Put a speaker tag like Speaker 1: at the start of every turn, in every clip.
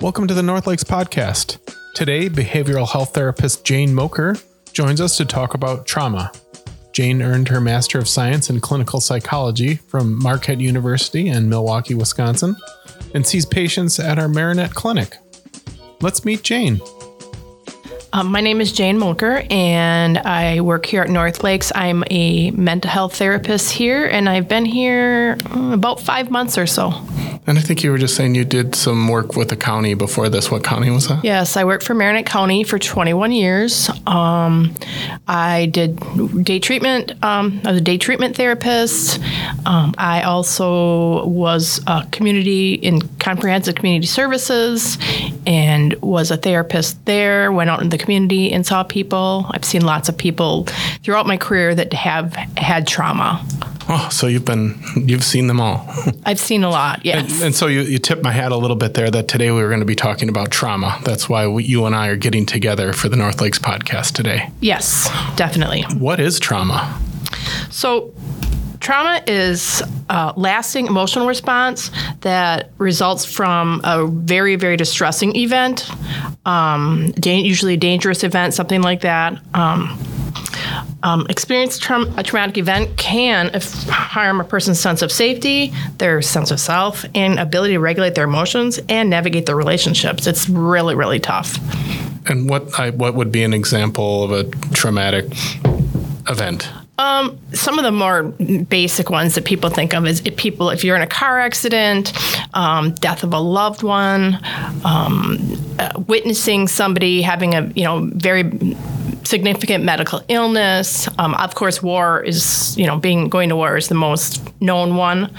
Speaker 1: Welcome to the North Lakes Podcast. Today, behavioral health therapist Jane Moker joins us to talk about trauma. Jane earned her Master of Science in Clinical Psychology from Marquette University in Milwaukee, Wisconsin, and sees patients at our Marinette Clinic. Let's meet Jane.
Speaker 2: Um, my name is Jane Moker, and I work here at North Lakes. I'm a mental health therapist here, and I've been here mm, about five months or so.
Speaker 1: And I think you were just saying you did some work with the county before this. What county was that?
Speaker 2: Yes, I worked for Marinette County for 21 years. Um, I did day treatment. Um, I was a day treatment therapist. Um, I also was a community in comprehensive community services, and was a therapist there. Went out in the community and saw people. I've seen lots of people throughout my career that have had trauma.
Speaker 1: Oh, so you've been you've seen them all.
Speaker 2: I've seen a lot. Yes.
Speaker 1: And, and so you, you tipped my hat a little bit there that today we were going to be talking about trauma. That's why we, you and I are getting together for the North Lakes podcast today.
Speaker 2: yes, definitely.
Speaker 1: What is trauma?
Speaker 2: So, trauma is a lasting emotional response that results from a very, very distressing event, um, dan- usually a dangerous event, something like that. Um, um, experience traum- a traumatic event can harm a person's sense of safety, their sense of self, and ability to regulate their emotions and navigate their relationships. It's really, really tough.
Speaker 1: And what I, what would be an example of a traumatic event?
Speaker 2: some of the more basic ones that people think of is if people if you're in a car accident um, death of a loved one um, uh, witnessing somebody having a you know very significant medical illness um, of course war is you know being going to war is the most known one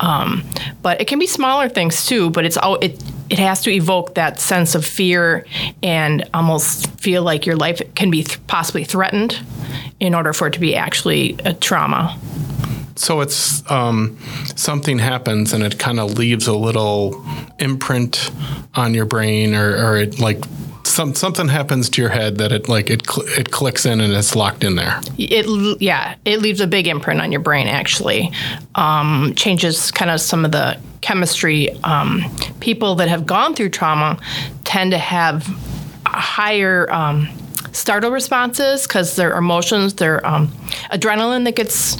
Speaker 2: um, but it can be smaller things too but it's all it it has to evoke that sense of fear and almost feel like your life can be th- possibly threatened in order for it to be actually a trauma.
Speaker 1: So it's um, something happens and it kind of leaves a little imprint on your brain, or, or it like some something happens to your head that it like it cl- it clicks in and it's locked in there.
Speaker 2: It yeah, it leaves a big imprint on your brain. Actually, um, changes kind of some of the chemistry. Um, people that have gone through trauma tend to have higher um, startle responses because their emotions, their um, adrenaline that gets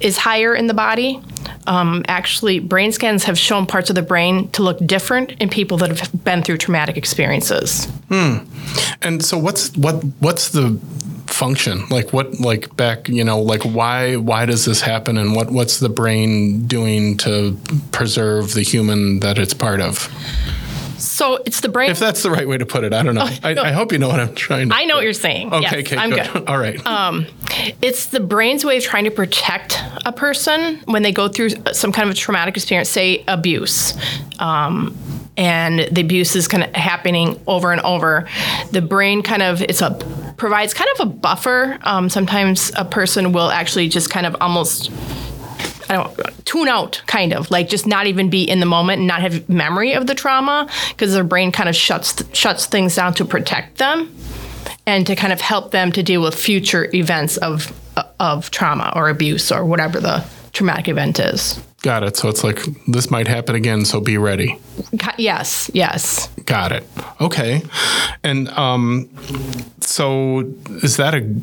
Speaker 2: is higher in the body. Um, actually, brain scans have shown parts of the brain to look different in people that have been through traumatic experiences. Hmm.
Speaker 1: And so what's what what's the function like what like back you know like why why does this happen and what what's the brain doing to preserve the human that it's part of
Speaker 2: So it's the brain.
Speaker 1: if that's the right way to put it i don't know I, I hope you know what i'm trying to
Speaker 2: I know what you're saying.
Speaker 1: okay
Speaker 2: Yes,
Speaker 1: okay
Speaker 2: I'm
Speaker 1: good.
Speaker 2: good.
Speaker 1: all right
Speaker 2: It's the brain's way of trying to protect a person when they go through some kind of a traumatic experience, say abuse. Um, and the abuse is kind of happening over and over. The brain kind of it's a provides kind of a buffer. Um, sometimes a person will actually just kind of almost I don't tune out, kind of like just not even be in the moment and not have memory of the trauma because their brain kind of shuts shuts things down to protect them and to kind of help them to deal with future events of of trauma or abuse or whatever the traumatic event is.
Speaker 1: got it so it's like this might happen again so be ready
Speaker 2: Yes, yes.
Speaker 1: got it okay and um so is that a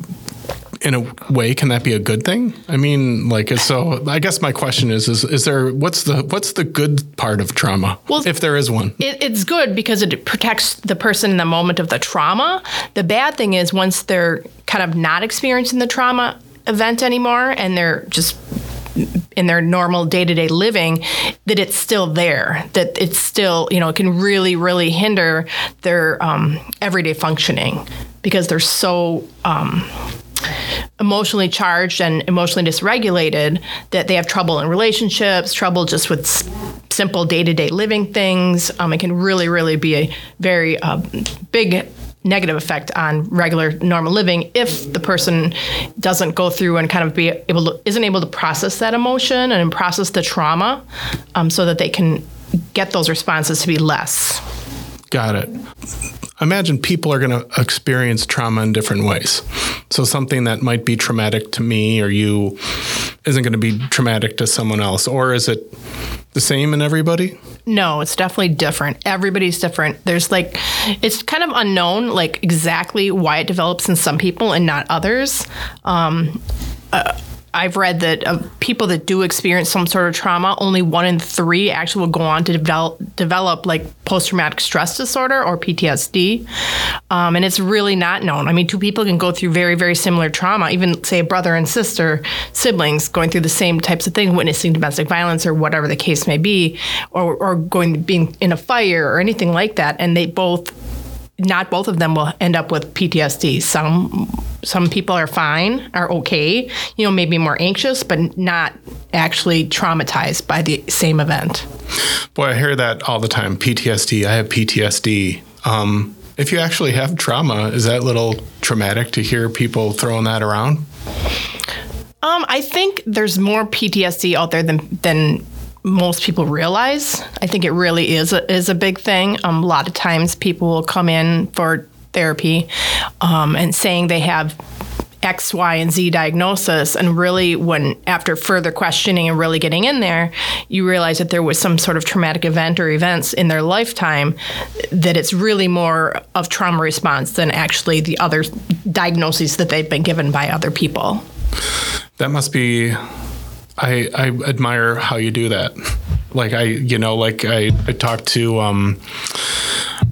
Speaker 1: in a way can that be a good thing i mean like so i guess my question is is is there what's the what's the good part of trauma
Speaker 2: Well-
Speaker 1: if there is one
Speaker 2: It, it's good because it protects the person in the moment of the trauma. The bad thing is once they're kind of not experiencing the trauma event anymore and they're just in their normal day-to-day living that it's still there that it's still you know it can really really hinder their um, everyday functioning because they're so um, emotionally charged and emotionally dysregulated that they have trouble in relationships, trouble just with s- simple day to day living things. Um, it can really, really be a very uh, big negative effect on regular normal living if the person doesn't go through and kind of be able to isn't able to process that emotion and process the trauma um, so that they can get those responses to be less
Speaker 1: Got it. Imagine people are going to experience trauma in different ways. So something that might be traumatic to me or you isn't going to be traumatic to someone else, or is it the same in everybody?
Speaker 2: No, it's definitely different. Everybody's different. There's like, it's kind of unknown, like exactly why it develops in some people and not others. Um, uh, I've read that of people that do experience some sort of trauma, only one in three actually will go on to develop develop like post traumatic stress disorder or PTSD, um, and it's really not known. I mean, two people can go through very very similar trauma, even say a brother and sister, siblings going through the same types of things, witnessing domestic violence or whatever the case may be, or or going being in a fire or anything like that, and they both not both of them will end up with PTSD. Some some people are fine, are okay, you know, maybe more anxious, but not actually traumatized by the same event.
Speaker 1: Boy, I hear that all the time. PTSD. I have PTSD. Um, if you actually have trauma, is that a little traumatic to hear people throwing that around?
Speaker 2: Um, I think there's more PTSD out there than than most people realize. I think it really is a, is a big thing. Um, a lot of times people will come in for therapy um, and saying they have X, Y, and Z diagnosis. And really, when after further questioning and really getting in there, you realize that there was some sort of traumatic event or events in their lifetime, that it's really more of trauma response than actually the other diagnoses that they've been given by other people.
Speaker 1: That must be I, I admire how you do that. Like I, you know, like I, I talked to um,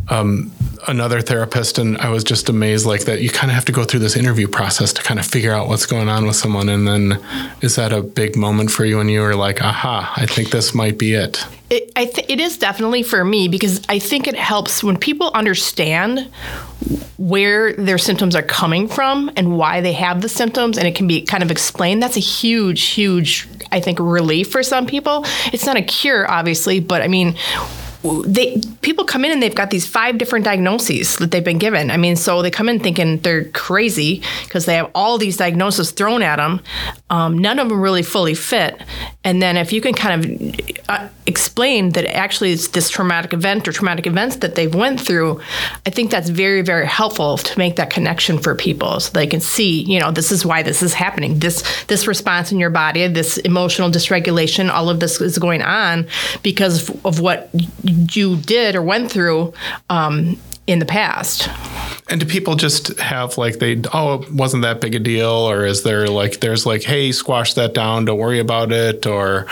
Speaker 1: um, another therapist, and I was just amazed, like that. You kind of have to go through this interview process to kind of figure out what's going on with someone, and then is that a big moment for you when you were like, "Aha, I think this might be it."
Speaker 2: It, I th- it is definitely for me because I think it helps when people understand where their symptoms are coming from and why they have the symptoms, and it can be kind of explained. That's a huge, huge, I think, relief for some people. It's not a cure, obviously, but I mean, they people come in and they've got these five different diagnoses that they've been given. I mean, so they come in thinking they're crazy because they have all these diagnoses thrown at them. Um, none of them really fully fit. And then if you can kind of uh, explain that actually it's this traumatic event or traumatic events that they've went through, I think that's very very helpful to make that connection for people so they can see, you know, this is why this is happening. This this response in your body, this emotional dysregulation, all of this is going on because of what you did or went through um, in the past.
Speaker 1: And do people just have like they oh it wasn't that big a deal or is there like there's like hey squash that down don't worry about it or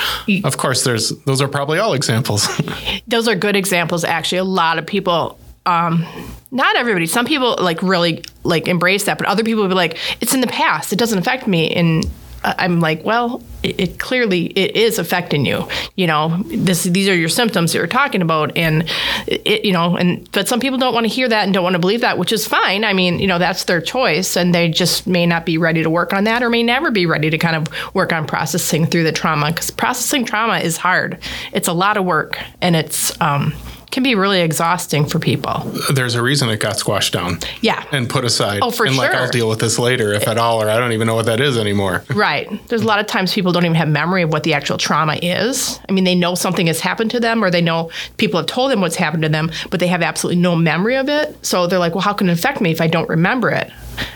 Speaker 1: of course there's those are probably all examples.
Speaker 2: those are good examples actually a lot of people um, not everybody some people like really like embrace that but other people will be like it's in the past it doesn't affect me and I'm like, well, it, it, clearly it is affecting you. You know, this these are your symptoms that you're talking about, and it, you know, and but some people don't want to hear that and don't want to believe that, which is fine. I mean, you know, that's their choice, and they just may not be ready to work on that, or may never be ready to kind of work on processing through the trauma because processing trauma is hard. It's a lot of work, and it's um, can be really exhausting for people.
Speaker 1: There's a reason it got squashed down.
Speaker 2: Yeah.
Speaker 1: And put aside.
Speaker 2: Oh, for
Speaker 1: and
Speaker 2: sure.
Speaker 1: like, I'll deal with this later, if at all, or I don't even know what that is anymore.
Speaker 2: Right. There's a lot of times people don't even have memory of what the actual trauma is. I mean, they know something has happened to them, or they know people have told them what's happened to them, but they have absolutely no memory of it. So they're like, well, how can it affect me if I don't remember it?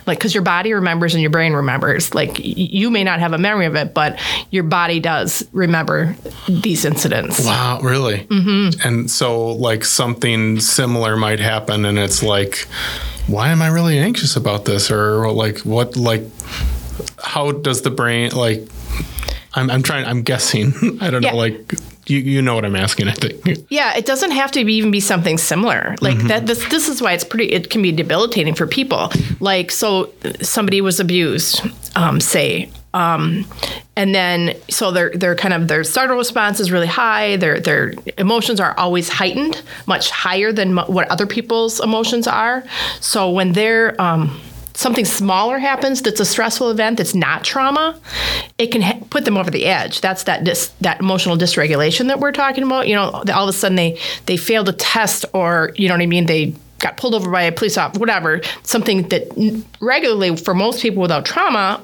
Speaker 2: Like because your body remembers and your brain remembers. Like you may not have a memory of it but your body does remember these incidents.
Speaker 1: Wow really?
Speaker 2: Mm-hmm.
Speaker 1: and so like something similar might happen and it's like why am i really anxious about this? Or like what like how does the brain like i'm, I'm trying i'm guessing. I don't yeah. know like you, you know what I'm asking, I think.
Speaker 2: Yeah, it doesn't have to be, even be something similar. Like mm-hmm. that this this is why it's pretty it can be debilitating for people. Like so somebody was abused, um, say, um, and then so their their kind of their startle response is really high. Their their emotions are always heightened, much higher than what other people's emotions are. So when they're um, something smaller happens that's a stressful event that's not trauma, it can ha- put them over the edge. That's that dis- that emotional dysregulation that we're talking about. You know, all of a sudden they they failed a test, or you know what I mean, they got pulled over by a police officer, whatever. Something that regularly for most people without trauma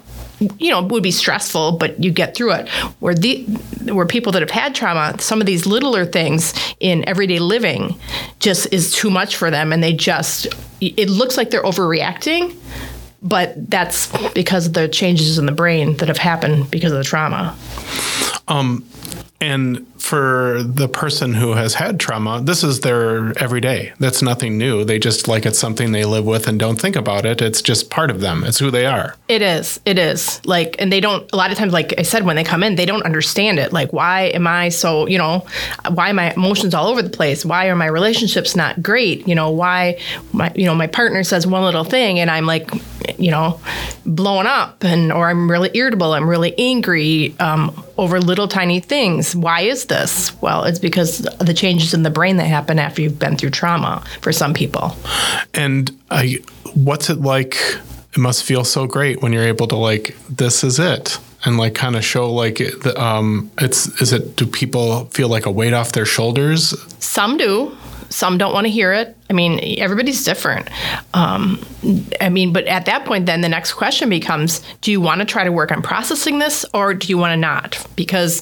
Speaker 2: you know would be stressful but you get through it where the where people that have had trauma some of these littler things in everyday living just is too much for them and they just it looks like they're overreacting but that's because of the changes in the brain that have happened because of the trauma.
Speaker 1: Um, And for the person who has had trauma, this is their everyday. That's nothing new. They just like it's something they live with and don't think about it. It's just part of them. It's who they are.
Speaker 2: It is. It is. Like, and they don't, a lot of times, like I said, when they come in, they don't understand it. Like, why am I so, you know, why my emotions all over the place? Why are my relationships not great? You know, why, my, you know, my partner says one little thing and I'm like, you know, blowing up and, or I'm really irritable. I'm really angry um, over little tiny things. Why is this? Well, it's because of the changes in the brain that happen after you've been through trauma for some people.
Speaker 1: And I, what's it like? It must feel so great when you're able to like, this is it. And like kind of show like the, um it's is it do people feel like a weight off their shoulders
Speaker 2: Some do. Some don't want to hear it. I mean, everybody's different. Um, I mean, but at that point, then the next question becomes do you want to try to work on processing this or do you want to not? Because,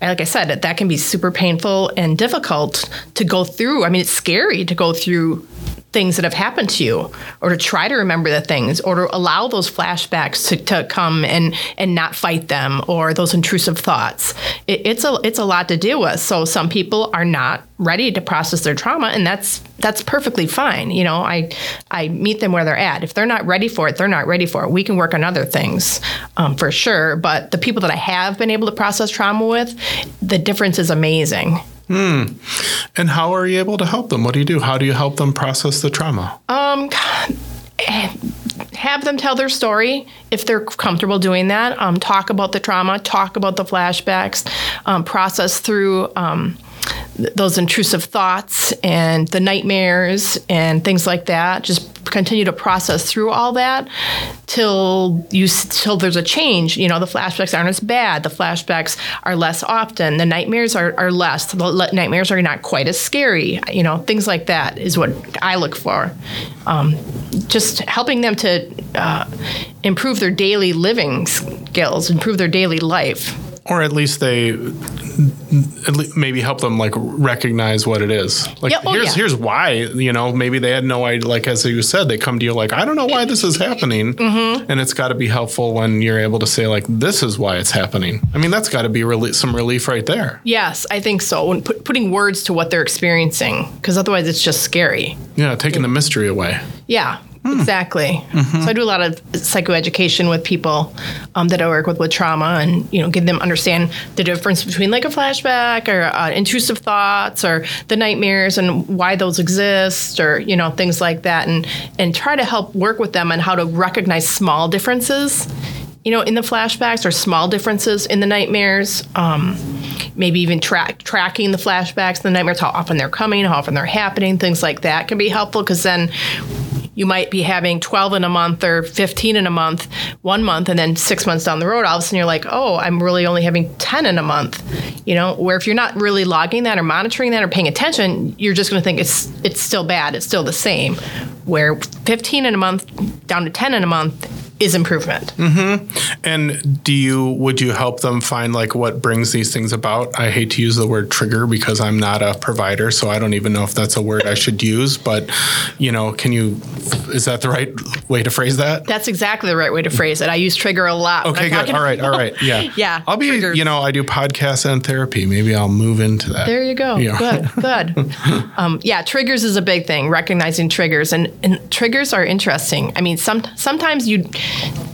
Speaker 2: like I said, that, can be super painful and difficult to go through. I mean, it's scary to go through things that have happened to you or to try to remember the things or to allow those flashbacks to, to come and and not fight them or those intrusive thoughts it, it's a it's a lot to deal with so some people are not ready to process their trauma and that's that's perfectly fine you know i i meet them where they're at. If they're not ready for it they're not ready for it. We can work on other things um, for sure but the people that i have been able to process trauma with the difference is amazing. Hmm.
Speaker 1: and how are you able to help them? What do you do? How do you help them process the trauma?
Speaker 2: Um, have them tell their story if they're comfortable doing that. Um, talk about the trauma, talk about the flashbacks, um, process through um, th- those intrusive thoughts and the nightmares and things like that. Just continue to process through all that till you till there's a change. You know, the flashbacks aren't as bad. The flashbacks are less often. The nightmares are, are less. The nightmares are not quite as scary. You know, things like that is what I look for. Um, just helping them to uh, improve their daily living skills, improve their daily life.
Speaker 1: or at least they maybe help them like recognize what it is like
Speaker 2: Yeah, oh,
Speaker 1: here's
Speaker 2: yeah.
Speaker 1: here's why you know maybe they had no idea like as you said they come to you like i don't know why this is happening
Speaker 2: Mm-hmm.
Speaker 1: and it's got to be helpful when you're able to say like this is why it's happening i mean that's got to be really some relief right there
Speaker 2: Yes, I think so. When put, putting words to what they're experiencing, because otherwise it's just scary.
Speaker 1: yeah taking the mystery away
Speaker 2: Yeah, exactly. So I do a lot of psychoeducation with people um, that I work with with trauma, and you know, get them understand the difference between like a flashback or uh, intrusive thoughts or the nightmares and why those exist, or you know, things like that, and and try to help work with them on how to recognize small differences. You know, in the flashbacks or small differences in the nightmares. Um, maybe even track tracking the flashbacks, and the nightmares, how often they're coming, how often they're happening, things like that can be helpful because then you might be having 12 in a month or 15 in a month one month and then six months down the road all of a sudden you're like oh i'm really only having 10 in a month. You know where if you're not really logging that or monitoring that or paying attention you're just going to think it's it's still bad it's still the same. Where 15 in a month down to 10 in a month is improvement Mm-hmm.
Speaker 1: And do you would you help them find like what brings these things about? I hate to use the word trigger because I'm not a provider, so I don't even know if that's a word I should use, but you know, can you is that the right way to phrase that?
Speaker 2: that's exactly the right way to phrase it i use trigger a lot
Speaker 1: Okay, good. All right, all right. Yeah.
Speaker 2: Yeah,
Speaker 1: I'll be
Speaker 2: triggers.
Speaker 1: you know, I do podcasts and therapy. Maybe I'll move into that.
Speaker 2: There you go.
Speaker 1: Yeah.
Speaker 2: Good, good. um, yeah, triggers is a big thing. Recognizing triggers and, and triggers are interesting. I mean, some sometimes you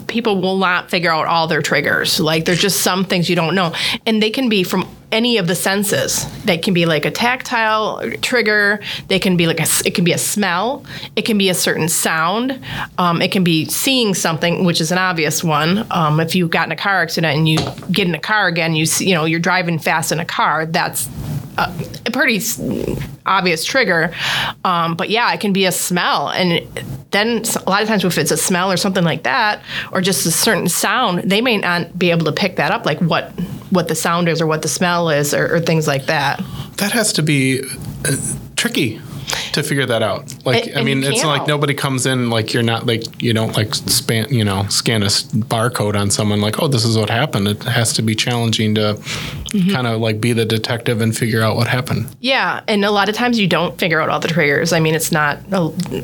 Speaker 2: people will not figure out all their triggers. Like there's just some things you don't know, and they can be from any of the senses. They can be like a tactile trigger. They can be like a, it can be a smell. It can be a certain sound. Um, it can be seeing something, which is an obvious one. Um, if you got in a car accident and you get in a car again, you see, you know you're driving fast in a car. That's a, pretty obvious trigger. Um, but yeah, it can be a smell. And then a lot of times, if it's a smell or something like that, or just a certain sound, they may not be able to pick that up, like what what the sound is or what the smell is or, or things like that.
Speaker 1: That has to be uh, tricky. To figure that out? Like,
Speaker 2: And-
Speaker 1: I mean, it's like nobody comes in like you're not like you don't like span you know scan a barcode on someone like oh this is what happened. It has to be challenging to
Speaker 2: Mm-hmm.
Speaker 1: kind of like be the detective and figure out what happened.
Speaker 2: Yeah, and a lot of times you don't figure out all the triggers. I mean, it's not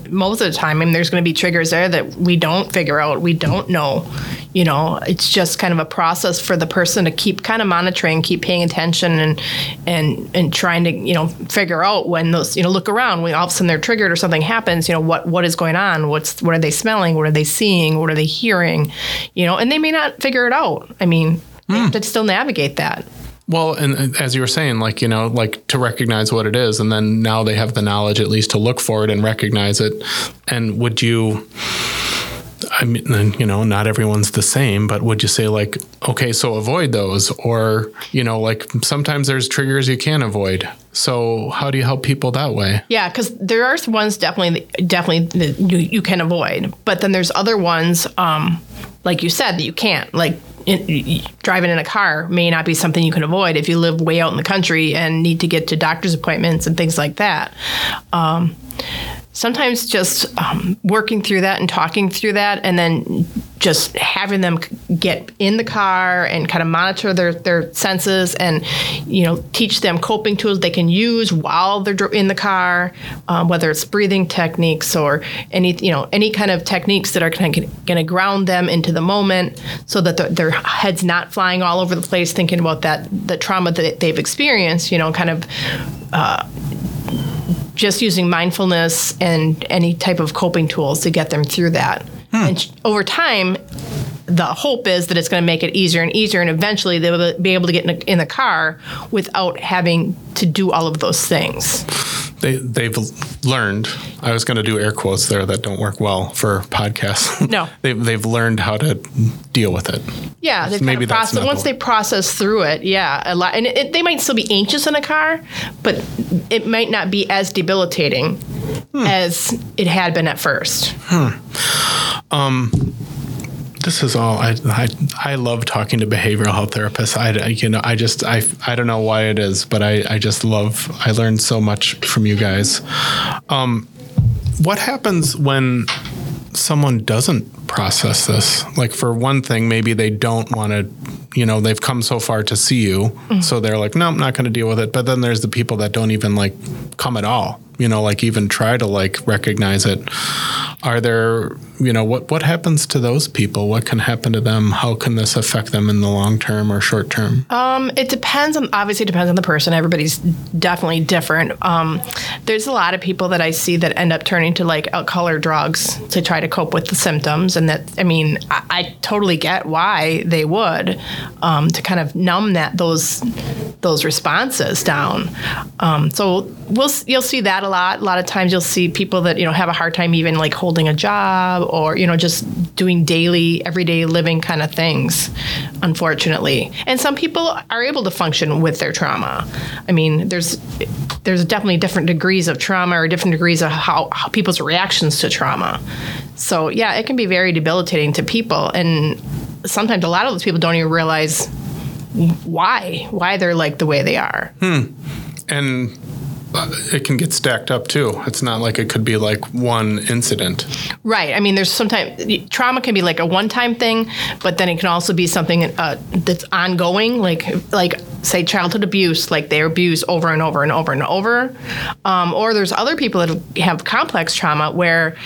Speaker 2: most of the time. I mean, there's going to be triggers there that we don't figure out. We don't know. You know, it's just kind of a process for the person to keep kind of monitoring, keep paying attention, and and and trying to you know figure out when those you know look around when all of a sudden they're triggered or something happens. You know what what is going on? What's what are they smelling? What are they seeing? What are they hearing? You know, and they may not figure it out. I mean, they hmm. have to still navigate that.
Speaker 1: Well, and as you were saying, like you know, like to recognize what it is, and then now they have the knowledge at least to look for it and recognize it. And would you? I mean, you know, not everyone's the same, but would you say like, okay, so avoid those, or you know, like sometimes there's triggers you can't avoid. So how do you help people that way?
Speaker 2: Yeah, because there are ones definitely definitely that you, you can avoid, but then there's other ones, um, like you said, that you can't. Like in, driving in a car may not be something you can avoid if you live way out in the country and need to get to doctor's appointments and things like that. Um, sometimes just um, working through that and talking through that and then just having them get in the car and kind of monitor their, their senses and you know teach them coping tools they can use while they're in the car um, whether it's breathing techniques or any you know any kind of techniques that are kinda going to ground them into the moment so that the, their head's not flying all over the place thinking about that the trauma that they've experienced you know kind of uh, just using mindfulness and any type of coping tools to get them through that. Hmm. And over time, the hope is that it's going to make it easier and easier, and eventually they'll be able to get in the car without having to do all of those things.
Speaker 1: They they've learned. I was going to do air quotes there that don't work well for podcasts.
Speaker 2: No.
Speaker 1: they've they've learned how to deal with it.
Speaker 2: Yeah, they've
Speaker 1: Maybe
Speaker 2: kind of
Speaker 1: the
Speaker 2: once they process through it. Yeah, a lot, and it, they might still be anxious in a car, but it might not be as debilitating
Speaker 1: Hmm.
Speaker 2: as it had been at first.
Speaker 1: This is all I, I I love talking to behavioral health therapists. I you know I just I I don't know why it is, but I I just love I learned so much from you guys. Um, what happens when someone doesn't process this? Like for one thing, maybe they don't want to. You know, they've come so far to see you, so they're like, no, I'm not going to deal with it. But then there's the people that don't even like come at all. You know, like even try to like recognize it. Are there, you know, what what happens to those people? What can happen to them? How can this affect them in the long term or short term?
Speaker 2: Um, it depends on obviously it depends on the person. Everybody's definitely different. Um, there's a lot of people that I see that end up turning to like alcohol or drugs to try to cope with the symptoms, and that I mean I, I totally get why they would um, to kind of numb that those those responses down. Um, so we'll you'll see that a lot. A lot of times you'll see people that you know have a hard time even like holding a job or you know just doing daily everyday living kind of things unfortunately and some people are able to function with their trauma i mean there's there's definitely different degrees of trauma or different degrees of how, how people's reactions to trauma so yeah it can be very debilitating to people and sometimes a lot of those people don't even realize why why they're like the way they are
Speaker 1: Hmm. And it can get stacked up too. It's not like it could be like one incident.
Speaker 2: Right. I mean, there's sometimes trauma can be like a one-time thing, but then it can also be something uh, that's ongoing, like like say childhood abuse, like they're abused over and over and over and over. Um, or there's other people that have complex trauma where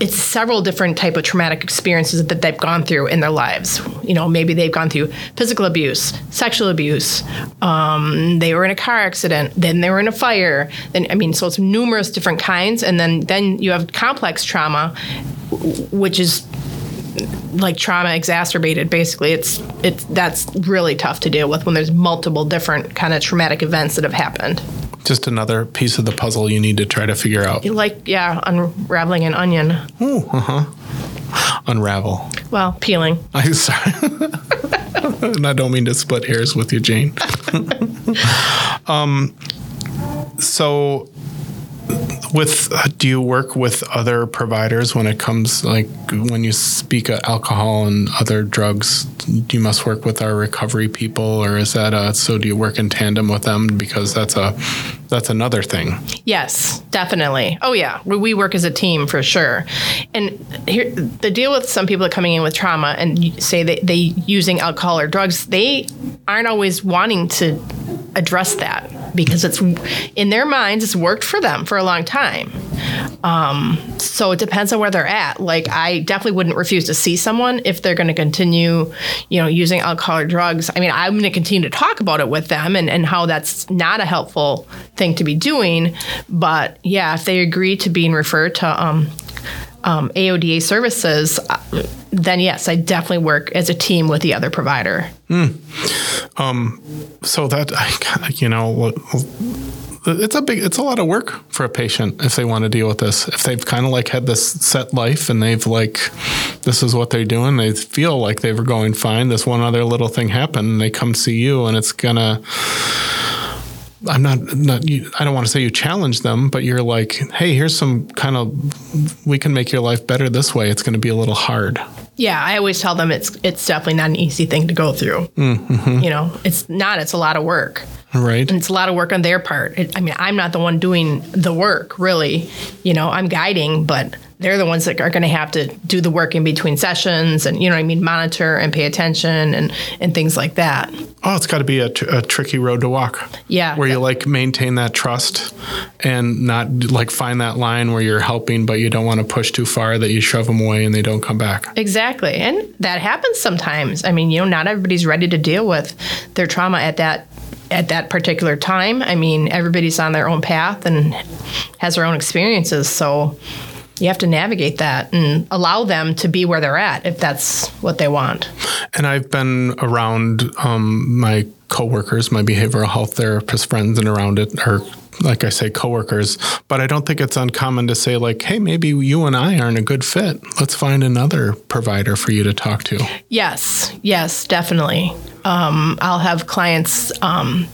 Speaker 2: it's several different type of traumatic experiences that they've gone through in their lives. You know, maybe they've gone through physical abuse, sexual abuse. Um, they were in a car accident, then they were in a fire. Then I mean, so it's numerous different kinds, and then then you have complex trauma, which is like trauma exacerbated basically it's it's that's really tough to deal with when there's multiple different kind of traumatic events that have happened
Speaker 1: Just another piece of the puzzle you need to try to figure out.
Speaker 2: like yeah unraveling an onion
Speaker 1: Ooh, uh huh. Unravel.
Speaker 2: well peeling
Speaker 1: I'm sorry. and I don't mean to split hairs with you, Jane. um, so with do you work with other providers when it comes like when you speak of alcohol and other drugs? You must work with our recovery people, or is that a, so? Do you work in tandem with them because that's a that's another thing.
Speaker 2: Yes, definitely. Oh yeah, we, we work as a team for sure. And here, the deal with some people that coming in with trauma and say that they using alcohol or drugs, they aren't always wanting to address that because it's in their minds it's worked for them for a long time um, so it depends on where they're at like i definitely wouldn't refuse to see someone if they're going to continue you know using alcohol or drugs. I mean i'm going to continue to talk about it with them and, and how that's not a helpful thing to be doing. But yeah if they agree to being referred to um, um, AODA services, uh, then yes, I definitely work as a team with the other provider. Mm.
Speaker 1: Um, so that you know, it's a big, it's a lot of work for a patient if they want to deal with this. If they've kind of like had this set life and they've like, this is what they're doing, they feel like they were going fine. This one other little thing happened, and they come see you, and it's gonna I'm not not you, I don't want to say you challenge them, but you're like, hey, here's some kind of we can make your life better this way. It's going to be a little hard.
Speaker 2: Yeah, I always tell them it's it's definitely not an easy thing to go through. Mm-hmm. You know, it's not. It's a lot of work.
Speaker 1: Right.
Speaker 2: And it's a lot of work on their part. It, I mean, I'm not the one doing the work, really. You know, I'm guiding, but they're the ones that are going to have to do the work in between sessions and you know I mean monitor and pay attention and and things like that.
Speaker 1: Oh, it's got to be a tricky road to walk.
Speaker 2: Yeah.
Speaker 1: Where you like maintain that trust and not like find that line where you're helping but you don't want to push too far that you shove them away and they don't come back.
Speaker 2: Exactly. And that happens sometimes. I mean, you know, not everybody's ready to deal with their trauma at that at that particular time. I mean, everybody's on their own path and has their own experiences. So you have to navigate that and allow them to be where they're at if that's what they want.
Speaker 1: And I've been around um, my coworkers, my behavioral health therapist friends, and around it are like I say, coworkers. But I don't think it's uncommon to say like, "Hey, maybe you and I aren't a good fit. Let's find another provider for you to talk to."
Speaker 2: Yes, yes, definitely. Um, I'll have clients, um,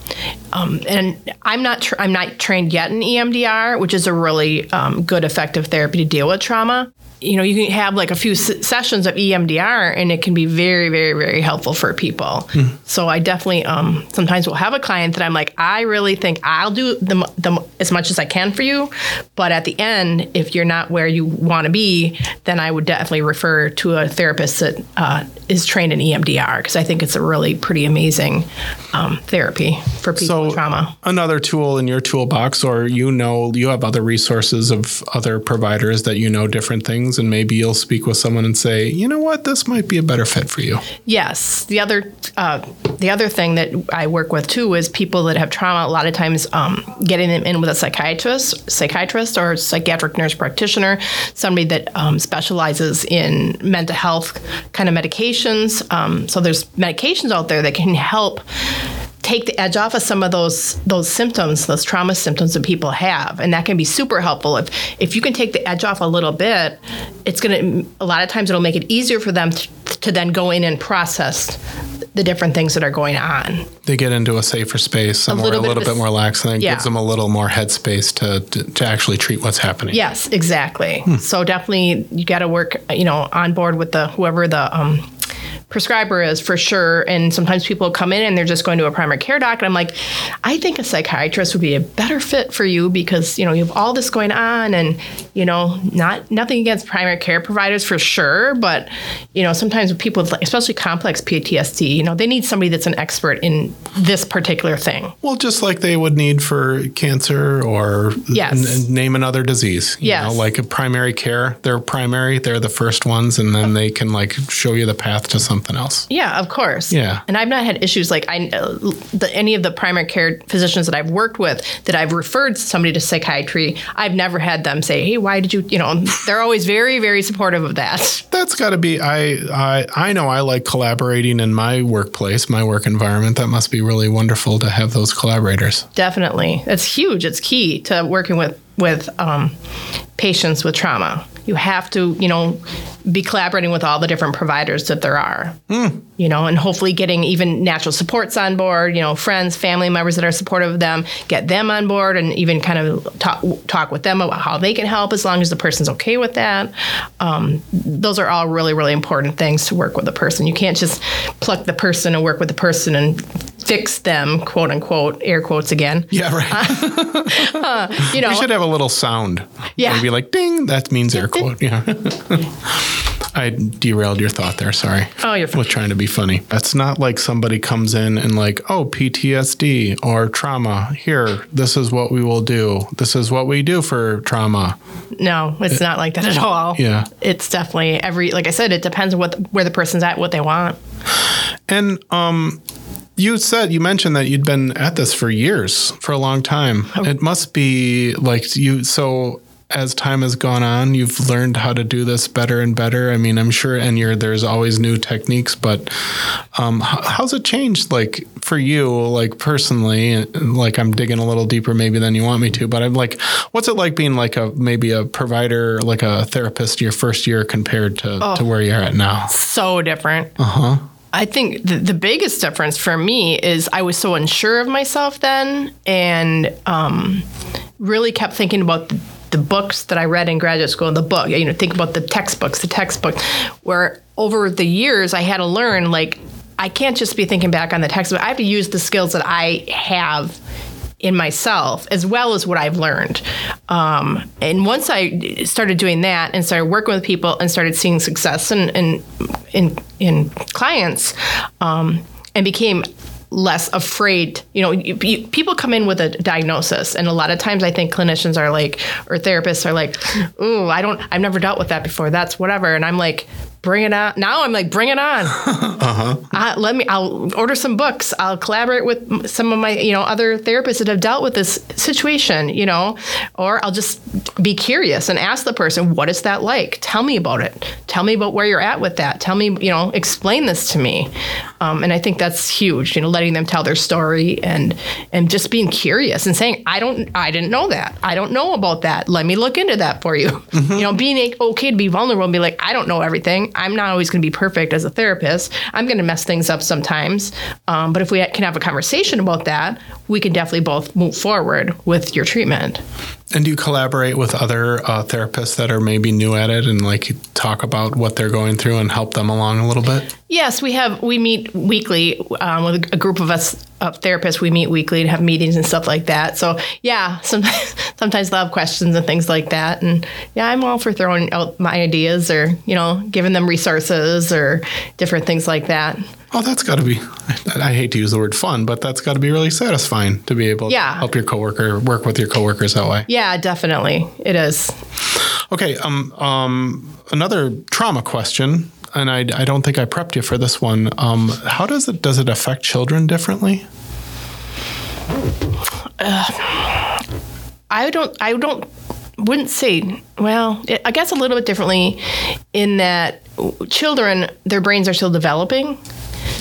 Speaker 2: um, and I'm not tra- I'm not trained yet in EMDR, which is a really um, good effective therapy to deal with trauma you know, you can have like a few s- sessions of EMDR and it can be very, very, very helpful for people. Mm. So I definitely um, sometimes will have a client that I'm like, I really think I'll do the, the, as much as I can for you. But at the end, if you're not where you want to be, then I would definitely refer to a therapist that uh, is trained in EMDR because I think it's a really pretty amazing um, therapy for people so with trauma.
Speaker 1: Another tool in your toolbox, or you know, you have other resources of other providers that you know different things things and maybe you'll speak with someone and say, you know what, this might be a better fit for you.
Speaker 2: Yes. The other uh, the other thing that I work with too is people that have trauma. A lot of times, um, getting them in with a psychiatrist, psychiatrist or psychiatric nurse practitioner, somebody that um, specializes in mental health kind of medications. Um, so there's medications out there that can help take the edge off of some of those those symptoms, those trauma symptoms that people have, and that can be super helpful. If if you can take the edge off a little bit, it's gonna a lot of times it'll make it easier for them to, to then go in and process the different things that are going on.
Speaker 1: They get into a safer space, a, more, little, a little bit, bit more relaxed, and it yeah. gives them a little more headspace to, to, to actually treat what's happening.
Speaker 2: Yes, exactly. Hmm. So definitely, you got to work, you know, on board with the whoever the um, prescriber is for sure. And sometimes people come in and they're just going to a primary care doc. And I'm like, I think a psychiatrist would be a better fit for you because, you know, you have all this going on and, you know, not nothing against primary care providers for sure. But, you know, sometimes with people, especially complex PTSD, you know, they need somebody that's an expert in this particular thing.
Speaker 1: Well, just like they would need for cancer or
Speaker 2: yes.
Speaker 1: n- name another disease. You
Speaker 2: yes.
Speaker 1: know, like a primary care, they're primary, they're the first ones, and then they can like show you the path to something something else.
Speaker 2: Yeah, of course.
Speaker 1: Yeah.
Speaker 2: And I've not had issues like I the, any of the primary care physicians that I've worked with that I've referred somebody to psychiatry. I've never had them say, "Hey, why did you?" You know, they're always very, very supportive of that.
Speaker 1: That's got to be. I, I I know I like collaborating in my workplace, my work environment. That must be really wonderful to have those collaborators.
Speaker 2: Definitely, it's huge. It's key to working with with um, patients with trauma you have to, you know, be collaborating with all the different providers that there are. You know, and hopefully getting even natural supports on board, you know, friends, family members that are supportive of them, get them on board and even kind of talk, talk with them about how they can help as long as the person's okay with that. Um, those are all really, really important things to work with a person. You can't just pluck the person and work with the person and fix them, quote unquote, air quotes again.
Speaker 1: Yeah, right.
Speaker 2: You know,
Speaker 1: we should have a little sound.
Speaker 2: Yeah.
Speaker 1: Maybe like ding. That means air quote. Yeah. I derailed your thought there. Sorry.
Speaker 2: Oh, you're fine.
Speaker 1: Was trying to be funny. It's not like somebody comes in and like, oh, PTSD or trauma. Here, this is what we will do. This is what we do for trauma.
Speaker 2: No, it's not like that at all.
Speaker 1: Yeah.
Speaker 2: It's definitely every like I said, it depends what where the person's at, what they want.
Speaker 1: And um, you said you mentioned that you'd been at this for years, for a long time. It must be like you. So as time has gone on, you've learned how to do this better and better. I mean, I'm sure, and you're there's always new techniques. But um, how, how's it changed, like for you, like personally? Like I'm digging a little deeper maybe than you want me to. But I'm like, what's it like being like a maybe a provider, like a therapist, your first year compared to to where you're at now?
Speaker 2: So different.
Speaker 1: Uh huh.
Speaker 2: I think the, the biggest difference for me is I was so unsure of myself then and um, really kept thinking about the, the books that I read in graduate school, the book, you know, think about the textbooks, the textbooks, where over the years I had to learn, like, I can't just be thinking back on the textbook. I have to use the skills that I have in myself as well as what I've learned. Um, and once I started doing that and started working with people and started seeing success in in in, in clients, um, and became less afraid. You know, you, you, people come in with a diagnosis, and a lot of times I think clinicians are like, or therapists are like, "Ooh, I don't, I've never dealt with that before. That's whatever." And I'm like, "Bring it on!" Now I'm like, "Bring it on!" uh, let me. I'll order some books. I'll collaborate with some of my, you know, other therapists that have dealt with this situation. You know, or I'll just be curious and ask the person, "What is that like? Tell me about it. Tell me about where you're at with that. Tell me, you know, explain this to me." Um, and I think that's huge. You know, letting them tell their story and and just being curious and saying, "I don't, I didn't know that. I don't know about that. Let me look into that for you." You know, being okay to be vulnerable and be like, "I don't know everything. I'm not always going to be perfect as a therapist. I'm going to mess things up sometimes. Um, but if we can have a conversation about that, we can definitely both move forward with your treatment."
Speaker 1: And do you collaborate with other uh, therapists that are maybe new at it and like talk about what they're going through and help them along a little bit?
Speaker 2: Yes, we have. We meet weekly um, with a group of us therapists. We meet weekly and have meetings and stuff like that. So yeah, sometimes sometimes they'll have questions and things like that. And yeah, I'm all for throwing out my ideas or you know giving them resources or different things like that.
Speaker 1: Oh, that's got to be. I hate to use the word fun, but that's got to be really satisfying to be able
Speaker 2: Yeah.
Speaker 1: to help your coworker work with your coworkers that way.
Speaker 2: Yeah, definitely, it is.
Speaker 1: Okay. Um. Um. Another trauma question, and I, I don't think I prepped you for this one. Um. How does it does it affect children differently?
Speaker 2: I don't. I don't. Wouldn't say. Well, I guess a little bit differently, in that children, their brains are still developing.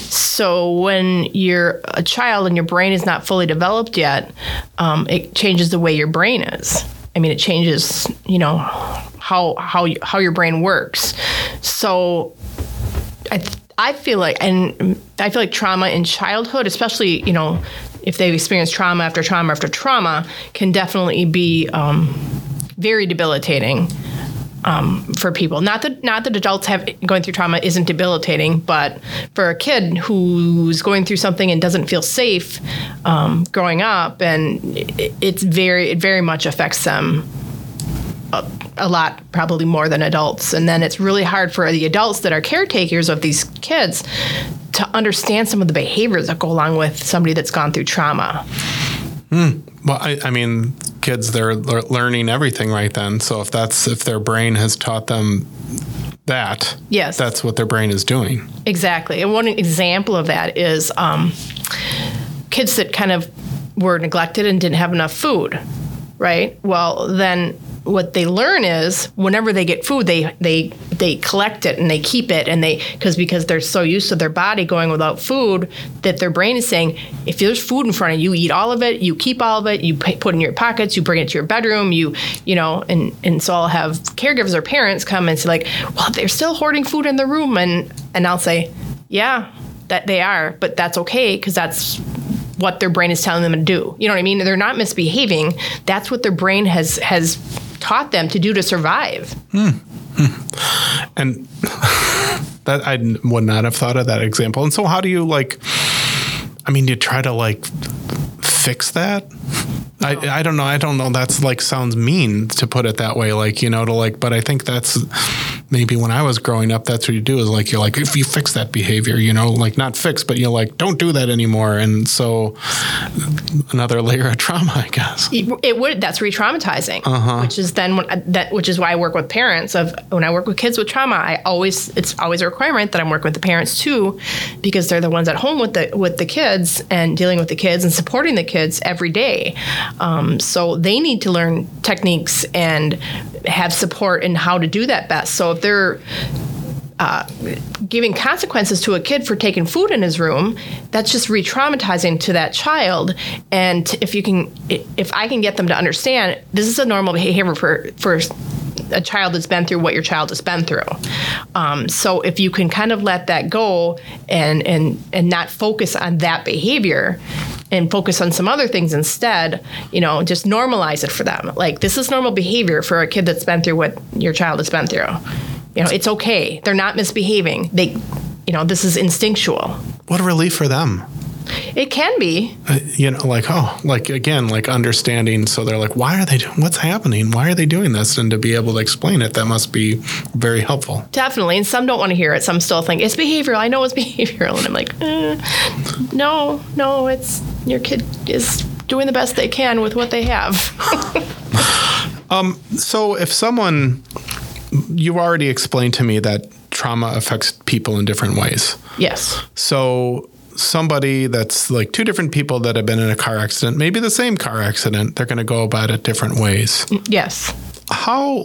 Speaker 2: So when you're a child and your brain is not fully developed yet, um, it changes the way your brain is. I mean, it changes. You know how how how your brain works. So I, I feel like, and I feel like trauma in childhood, especially, you know, if they've experienced trauma after trauma after trauma, can definitely be um, very debilitating um, for people. Not that not that adults have going through trauma isn't debilitating, but for a kid who's going through something and doesn't feel safe um, growing up, and it, it's very it very much affects them a, lot, probably more than adults. And then it's really hard for the adults that are caretakers of these kids to understand some of the behaviors that go along with somebody that's gone through trauma.
Speaker 1: Well, I, I mean, kids they're learning everything right then. So if that's if their brain has taught them that,
Speaker 2: Yes.
Speaker 1: that's what their brain is doing.
Speaker 2: Exactly. And one example of that is um, kids that kind of were neglected and didn't have enough food, right? Well, then what they learn is whenever they get food, they they they collect it and they keep it and they because because they're so used to their body going without food that their brain is saying if there's food in front of you, eat all of it, you keep all of it, you put in your pockets, you bring it to your bedroom, you you know, and and so I'll have caregivers or parents come and say like, well, they're still hoarding food in the room, and and I'll say, yeah, that they are, but that's okay because that's what their brain is telling them to do. You know what I mean? They're not misbehaving. That's what their brain has has taught them to do to survive.
Speaker 1: Hmm. And that I would not have thought of that example. And so how do you like I mean, you try to like fix that? I, I don't know. I don't know. That's like sounds mean to put it that way. Like, you know, to like, but I think that's maybe when I was growing up, that's what you do is like, you're like, if you fix that behavior, you know, like not fix, but you're like, don't do that anymore. And so another layer of trauma, I guess.
Speaker 2: It, would, that's re traumatizing, uh-huh. which is then when, that, which is why I work with parents of when I work with kids with trauma, I always, it's always a requirement that I'm working with the parents too, because they're the ones at home with the, with the kids and dealing with the kids and supporting the kids every day. Um, so they need to learn techniques and have support in how to do that best. So if they're uh, giving consequences to a kid for taking food in his room, that's just re-traumatizing to that child. And if you can, if I can get them to understand, this is a normal behavior for for a child that's been through what your child has been through. Um, so if you can kind of let that go and and and not focus on that behavior, and focus on some other things instead, you know, just normalize it for them. Like this is normal behavior for a kid that's been through what your child has been through. You know, it's okay. They're not misbehaving. They you know, this is instinctual.
Speaker 1: What a relief for them.
Speaker 2: It can be.
Speaker 1: Uh, you know, like, oh, like again, like understanding. So they're like, why are they doing, what's happening? Why are they doing this? And to be able to explain it, that must be very helpful.
Speaker 2: Definitely. And some don't want to hear it. Some still think it's behavioral. I know it's behavioral. And I'm like, eh, no, no, it's your kid is doing the best they can with what they have.
Speaker 1: um, so if someone, you already explained to me that trauma affects people in different ways.
Speaker 2: Yes.
Speaker 1: So somebody that's like two different people that have been in a car accident, maybe the same car accident, they're going to go about it different ways.
Speaker 2: Mm, yes.
Speaker 1: How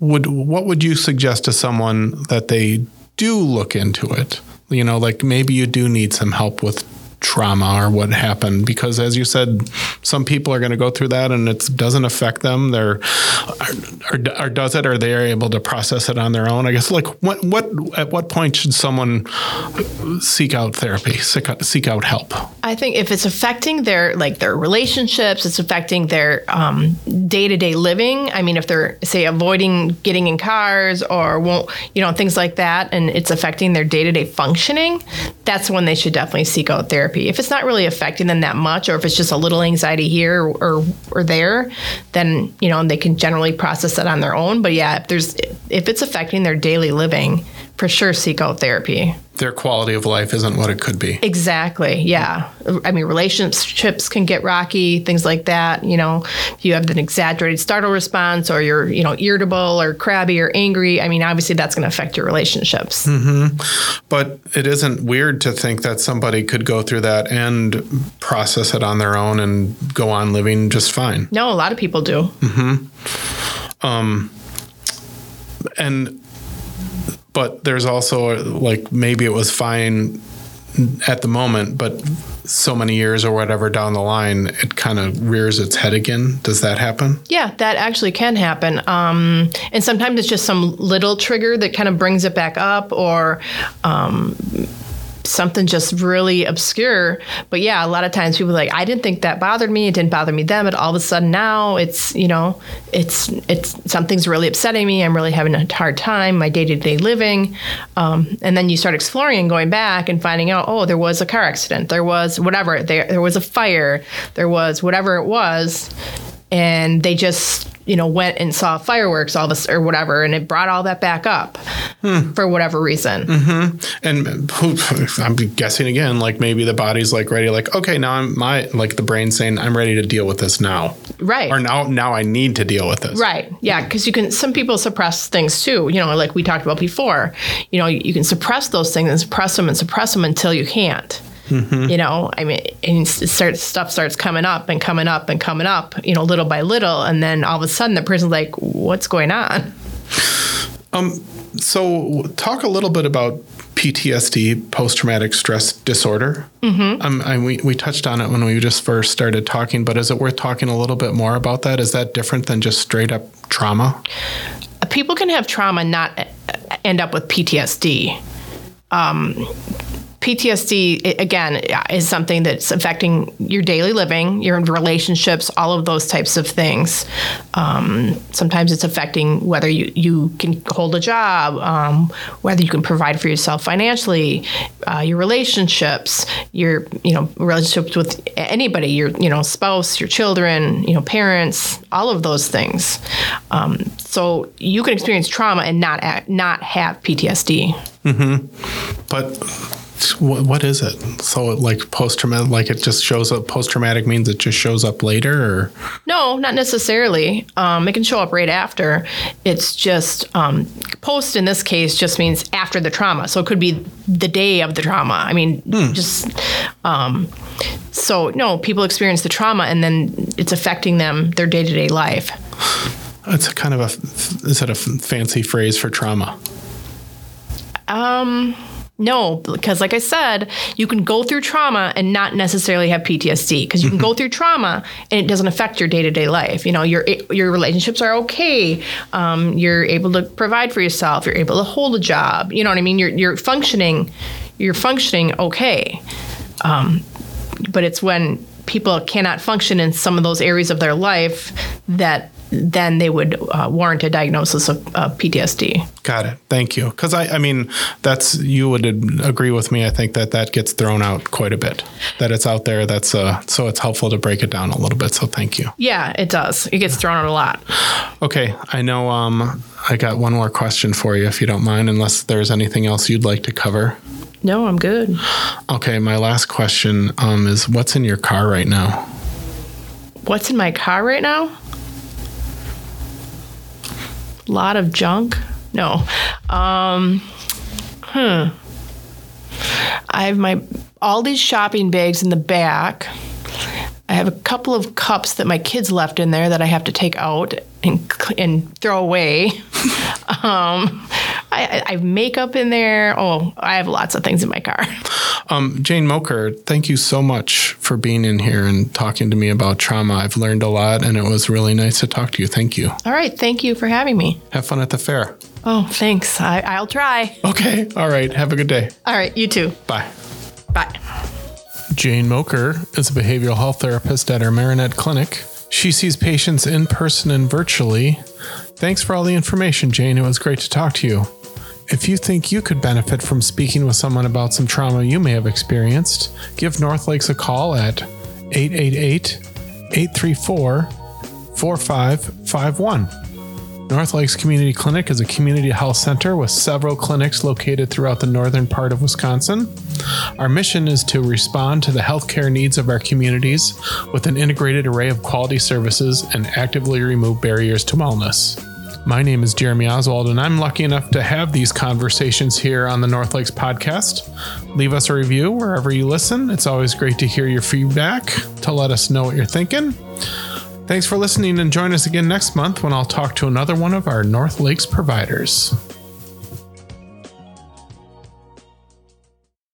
Speaker 1: would what would you suggest to someone that they do look into it? You know, like maybe you do need some help with trauma or what happened. Because as you said some people are going to go through that and it doesn't affect them. They're or, or, does it or they are able to process it on their own i guess. Like what what at what point should someone seek out therapy seek out, seek out help?
Speaker 2: I think if it's affecting their like their relationships it's affecting their um, day-to-day living. I mean if they're say avoiding getting in cars or won't you know things like that and it's affecting their day-to-day functioning that's when they should definitely seek out therapy therapy. If it's not really affecting them that much, or if it's just a little anxiety here or or there, then you know they can generally process it on their own. But yeah, if there's if it's affecting their daily living, for sure seek out therapy
Speaker 1: their quality of life isn't what it could be.
Speaker 2: Exactly. Yeah. I mean, relationships can get rocky, things like that. You know, if you have an exaggerated startle response or you're, you know, irritable or crabby or angry, I mean, obviously that's going to affect your relationships.
Speaker 1: Mm-hmm. But it isn't weird to think that somebody could go through that and process it on their own and go on living just fine.
Speaker 2: No, a lot of people do.
Speaker 1: Mm-hmm. Um, and but there's also like maybe it was fine at the moment, but so many years or whatever down the line, it kind of rears its head again. Does that happen?
Speaker 2: Yeah, that actually can happen. Um, and sometimes it's just some little trigger that kind of brings it back up, or um, something just really obscure. But yeah, a lot of times people like, I didn't think that bothered me. It didn't bother me then, but all of a sudden now it's, you know, it's, it's something's really upsetting me. I'm really having a hard time, my day to day living. Um, and then you start exploring and going back and finding out, oh, there was a car accident. There was whatever, there, there was a fire. There was whatever it was. And they just you know, went and saw fireworks all this or whatever, and it brought all that back up hmm. for whatever reason.
Speaker 1: Mm-hmm. And I'm guessing again, like maybe the body's like ready, like okay, now I'm my like the brain saying I'm ready to deal with this now,
Speaker 2: right?
Speaker 1: Or now now I need to deal with this,
Speaker 2: right? Yeah, because you can. Some people suppress things too. You know, like we talked about before. You know, you can suppress those things and suppress them and suppress them until you can't. You know, I mean, and starts, stuff starts coming up and coming up and coming up, you know, little by little. And then all of a sudden the person's like, what's going on?
Speaker 1: So, talk a little bit about PTSD, post traumatic stress disorder. Mm-hmm. Um, I, we, we touched on it when we just first started talking, but is it worth talking a little bit more about that? Is that different than just straight up trauma?
Speaker 2: People can have trauma and not end up with PTSD. Um, PTSD, again, is something that's affecting your daily living, your relationships, all of those types of things. Um, sometimes it's affecting whether you, you can hold a job, um, whether you can provide for yourself financially, uh, your relationships, your you know relationships with anybody, your you know spouse, your children, you know parents, all of those things. Um, so you can experience trauma and not not have PTSD.
Speaker 1: But what, what is it? So, like post traumatic, like it just shows up. Post traumatic means it just shows up later, or
Speaker 2: No, not necessarily. Um, it can show up right after. It's just um, post in this case just means after the trauma. So it could be the day of the trauma. I mean, just um, so no, people experience the trauma and then it's affecting them their day to day life.
Speaker 1: it's kind of a is it a fancy phrase for trauma?
Speaker 2: No, because like I said, you can go through trauma and not necessarily have PTSD because you can go through trauma and it doesn't affect your day to day life. You know, your your relationships are okay. Um, you're able to provide for yourself. You're able to hold a job. You know what I mean? You're you're functioning. You're functioning okay. Um, but it's when people cannot function in some of those areas of their life that then they would uh, warrant a diagnosis of uh, PTSD.
Speaker 1: Got it. Thank you. Because I, I mean, that's you would agree with me. I think that that gets thrown out quite a bit. That it's out there. That's uh, so it's helpful to break it down a little bit. So thank you.
Speaker 2: Yeah, it does. It gets thrown out a lot.
Speaker 1: Okay, I know. Um, I got one more question for you, if you don't mind, unless there's anything else you'd like to cover.
Speaker 2: No, I'm good.
Speaker 1: Okay, my last question um, is, what's in your car right now?
Speaker 2: What's in my car right now? Lot of junk. No. Um, hmm. I have my all these shopping bags in the back. I have a couple of cups that my kids left in there that I have to take out and and throw away. um, I I have makeup in there. Oh, I have lots of things in my car.
Speaker 1: Um, Jane Moker, thank you so much for being in here and talking to me about trauma. I've learned a lot, and it was really nice to talk to you. Thank you.
Speaker 2: All right, thank you for having me.
Speaker 1: Have fun at the fair.
Speaker 2: Oh, thanks. I, I'll try.
Speaker 1: Okay. All right. Have a good day.
Speaker 2: All right, you too.
Speaker 1: Bye.
Speaker 2: Bye.
Speaker 1: Jane Moker is a behavioral health therapist at our Marinette Clinic. She sees patients in person and virtually. Thanks for all the information, Jane. It was great to talk to you. If you think you could benefit from speaking with someone about some trauma you may have experienced, give North Lakes a call at 888 834 4551. North Lakes Community Clinic is a community health center with several clinics located throughout the northern part of Wisconsin. Our mission is to respond to the healthcare needs of our communities with an integrated array of quality services and actively remove barriers to wellness. My name is Jeremy Oswald, and I'm lucky enough to have these conversations here on the North Lakes podcast. Leave us a review wherever you listen. It's always great to hear your feedback to let us know what you're thinking. Thanks for listening, and join us again next month when I'll talk to another one of our North Lakes providers.